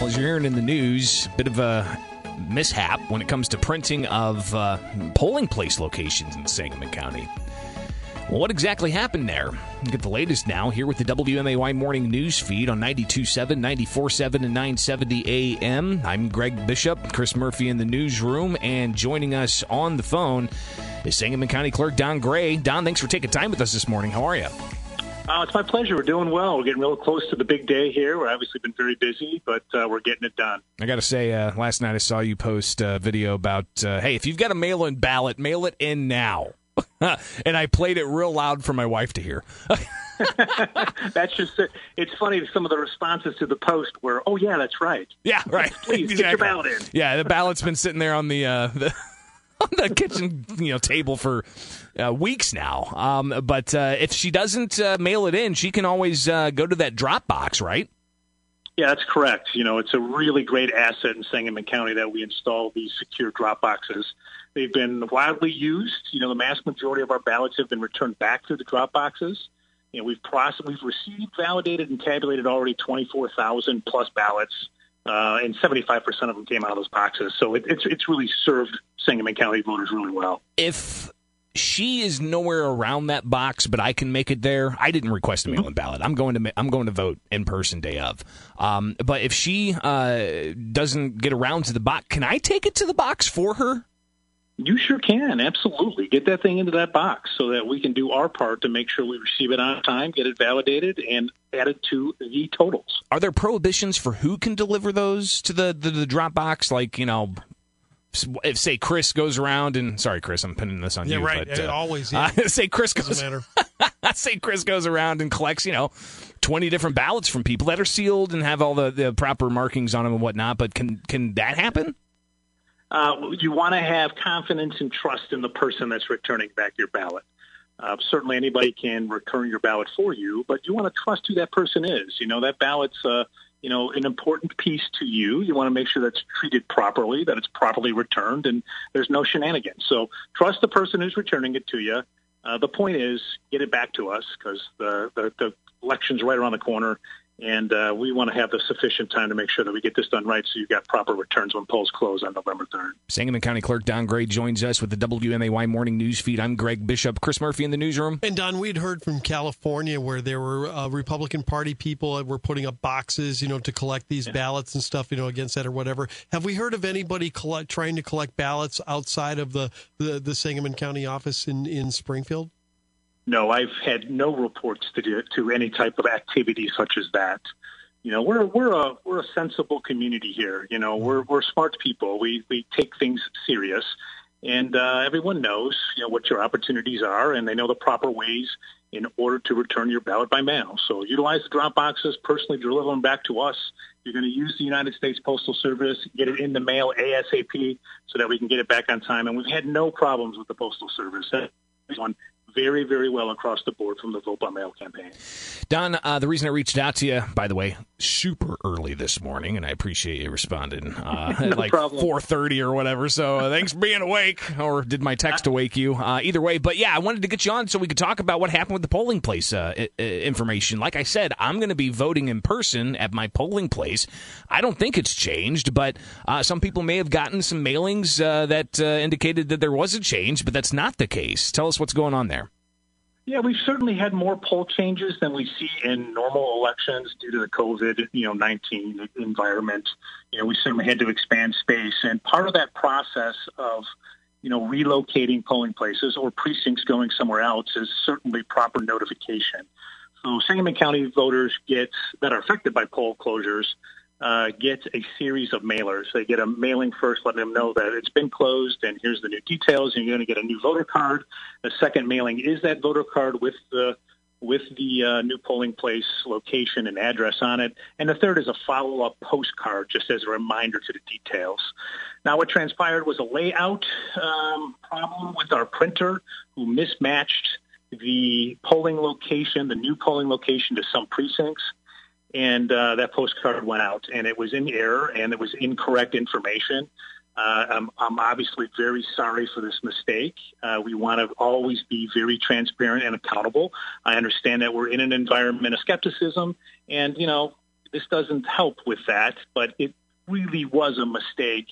Well, as you're hearing in the news, a bit of a mishap when it comes to printing of uh, polling place locations in Sangamon County. Well, what exactly happened there? Get the latest now here with the WMAY morning news feed on 92.7, 94.7, and 970 AM. I'm Greg Bishop, Chris Murphy in the newsroom, and joining us on the phone is Sangamon County Clerk Don Gray. Don, thanks for taking time with us this morning. How are you? Uh, it's my pleasure. We're doing well. We're getting real close to the big day here. We're obviously been very busy, but uh, we're getting it done. I got to say, uh, last night I saw you post a video about, uh, hey, if you've got a mail in ballot, mail it in now. and I played it real loud for my wife to hear. that's just it's funny some of the responses to the post were oh yeah that's right yeah right please exactly. get your ballot in yeah the ballot's been sitting there on the uh the on the kitchen you know table for uh, weeks now. Um, but uh, if she doesn't uh, mail it in, she can always uh, go to that drop box, right? Yeah, that's correct. You know, it's a really great asset in Sangamon County that we install these secure drop boxes. They've been widely used. You know, the vast majority of our ballots have been returned back through the drop boxes. You know, we've processed, we've received, validated, and tabulated already 24,000 plus ballots uh, and 75% of them came out of those boxes. So it, it's it's really served Sangamon County voters really well. If she is nowhere around that box, but I can make it there. I didn't request a mm-hmm. mail-in ballot. I'm going to I'm going to vote in person day of. Um, but if she uh, doesn't get around to the box, can I take it to the box for her? You sure can, absolutely. Get that thing into that box so that we can do our part to make sure we receive it on time, get it validated, and added to the totals. Are there prohibitions for who can deliver those to the, the, the drop box? Like, you know, if say Chris goes around and sorry, Chris, I'm pinning this on yeah, you. Right. But, uh, always. Yeah. Uh, say Chris goes. Doesn't goes. matter. say Chris goes around and collects, you know, 20 different ballots from people that are sealed and have all the, the proper markings on them and whatnot. But can can that happen? Uh, you want to have confidence and trust in the person that's returning back your ballot. Uh, certainly, anybody can return your ballot for you, but you want to trust who that person is. You know that ballot's, uh, you know, an important piece to you. You want to make sure that's treated properly, that it's properly returned, and there's no shenanigans. So trust the person who's returning it to you. Uh, the point is, get it back to us because the, the the election's right around the corner, and uh, we want to have the sufficient time to make sure that we get this done right so you've got proper returns when polls close on November 3rd. Sangamon County Clerk Don Gray joins us with the WMAY Morning News Feed. I'm Greg Bishop. Chris Murphy in the newsroom. And Don, we'd heard from California where there were uh, Republican Party people that were putting up boxes, you know, to collect these yeah. ballots and stuff, you know, against that or whatever. Have we heard of anybody collect, trying to collect ballots outside of the, the, the Sangamon County office in, in Springfield? No, I've had no reports to do, to any type of activity such as that. You know, we're we're a we're a sensible community here. You know, we're we're smart people. We we take things serious, and uh, everyone knows you know what your opportunities are, and they know the proper ways in order to return your ballot by mail. So utilize the drop boxes, personally deliver them back to us. You're going to use the United States Postal Service, get it in the mail ASAP so that we can get it back on time. And we've had no problems with the Postal Service. One very, very well across the board from the Vote by Mail campaign. Don, uh, the reason I reached out to you, by the way, super early this morning, and I appreciate you responding uh, no at like four thirty or whatever. So uh, thanks for being awake, or did my text awake you? Uh, either way, but yeah, I wanted to get you on so we could talk about what happened with the polling place uh, information. Like I said, I'm going to be voting in person at my polling place. I don't think it's changed, but uh, some people may have gotten some mailings that indicated that there was a change, but that's not the case. Tell us what's going on there. Yeah, we've certainly had more poll changes than we see in normal elections due to the COVID, you know, 19 environment. You know, we certainly had to expand space, and part of that process of you know, relocating polling places or precincts going somewhere else is certainly proper notification. So Sangamon County voters get that are affected by poll closures uh, get a series of mailers. They get a mailing first, letting them know that it's been closed and here's the new details, and you're going to get a new voter card. The second mailing is that voter card with the with the uh, new polling place location and address on it. And the third is a follow-up postcard, just as a reminder to the details. Now, what transpired was a layout um, problem with our printer, who mismatched the polling location, the new polling location, to some precincts and uh, that postcard went out, and it was in error, and it was incorrect information. Uh, I'm, I'm, obviously very sorry for this mistake. Uh, we want to always be very transparent and accountable. I understand that we're in an environment of skepticism, and you know This doesn't help with that, but it really was a mistake.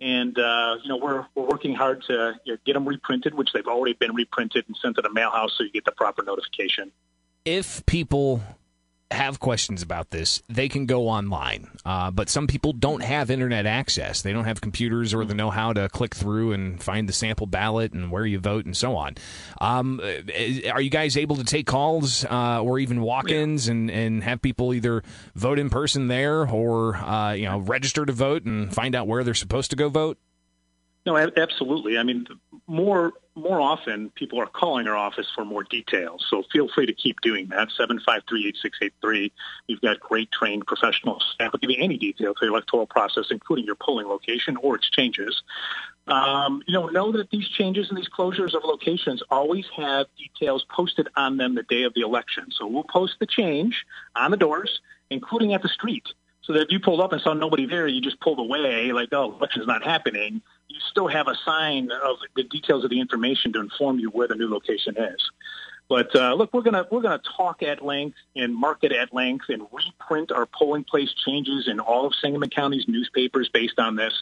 And uh, you know we're we're working hard to you know, get them reprinted, which they've already been reprinted and sent to the mailhouse, so you get the proper notification. If people have questions about this, they can go online. Uh, but some people don't have internet access. They don't have computers or the know how to click through and find the sample ballot and where you vote and so on. Um, eh, are you guys able to take calls uh, or even walk ins yeah. and, and have people either vote in person there or uh, you know register to vote and find out where they're supposed to go vote? No, absolutely. I mean, more more often people are calling our office for more details. So feel free to keep doing that. Seven five three eight six eight three. We've got great trained professional staff will give you any detail to the electoral process, including your polling location or its changes. Um, you know, know that these changes and these closures of locations always have details posted on them the day of the election. So we'll post the change on the doors, including at the street. So that if you pulled up and saw nobody there, you just pulled away, like, oh, election's not happening you still have a sign of the details of the information to inform you where the new location is. But uh, look, we're gonna we're gonna talk at length and market at length and reprint our polling place changes in all of Sangamon County's newspapers based on this.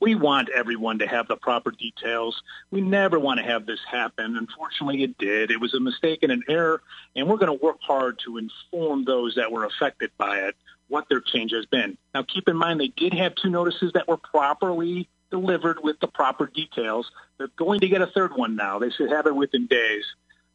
We want everyone to have the proper details. We never want to have this happen. Unfortunately, it did. It was a mistake and an error, and we're going to work hard to inform those that were affected by it what their change has been. Now, keep in mind they did have two notices that were properly delivered with the proper details. They're going to get a third one now. They should have it within days.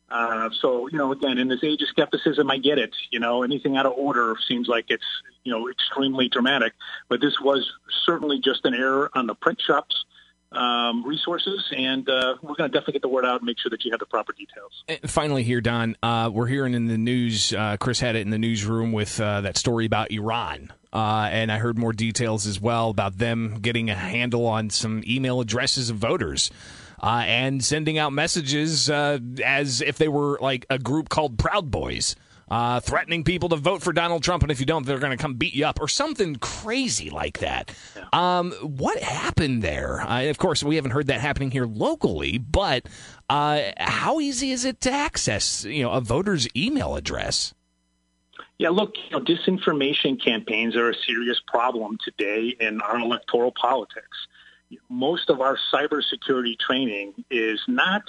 Uh, so, you know, again, in this age of skepticism, I get it. You know, anything out of order seems like it's, you know, extremely dramatic. But this was certainly just an error on the print shop's um, resources, and uh, we're going to definitely get the word out and make sure that you have the proper details. And finally, here, Don, uh, we're hearing in the news, uh, Chris had it in the newsroom with uh, that story about Iran. Uh, and I heard more details as well about them getting a handle on some email addresses of voters. Uh, and sending out messages uh, as if they were like a group called Proud Boys, uh, threatening people to vote for Donald Trump, and if you don't, they're going to come beat you up, or something crazy like that. Um, what happened there? Uh, of course, we haven't heard that happening here locally, but uh, how easy is it to access, you know, a voter's email address? Yeah, look, you know, disinformation campaigns are a serious problem today in our electoral politics. Most of our cybersecurity training is not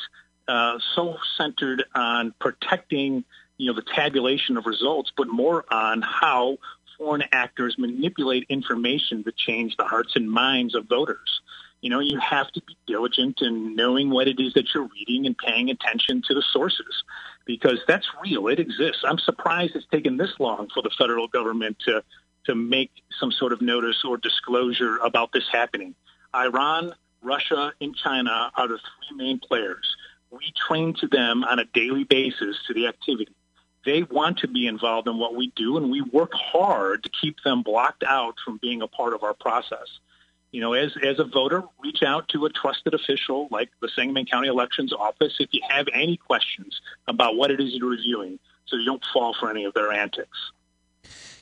uh, so centered on protecting, you know, the tabulation of results, but more on how foreign actors manipulate information to change the hearts and minds of voters. You know, you have to be diligent in knowing what it is that you're reading and paying attention to the sources because that's real. It exists. I'm surprised it's taken this long for the federal government to to make some sort of notice or disclosure about this happening. Iran, Russia, and China are the three main players. We train to them on a daily basis to the activity. They want to be involved in what we do, and we work hard to keep them blocked out from being a part of our process you know, as as a voter, reach out to a trusted official like the Sangamon County Elections Office if you have any questions about what it is you're reviewing, so you don't fall for any of their antics.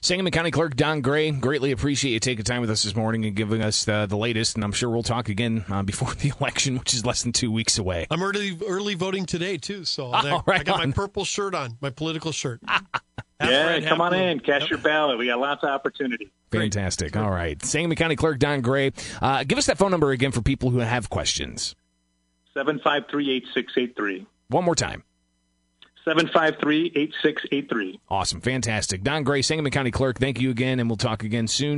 Sangamon County Clerk Don Gray, greatly appreciate you taking time with us this morning and giving us the, the latest. And I'm sure we'll talk again uh, before the election, which is less than two weeks away. I'm early early voting today too, so oh, right I got on. my purple shirt on, my political shirt. yeah, come on in, cast yep. your ballot. We got lots of opportunity. Fantastic. All right, Sangamon County Clerk Don Gray, uh, give us that phone number again for people who have questions. Seven five three eight six eight three. One more time. 753 8683. Awesome. Fantastic. Don Gray, Sangamon County Clerk, thank you again, and we'll talk again soon.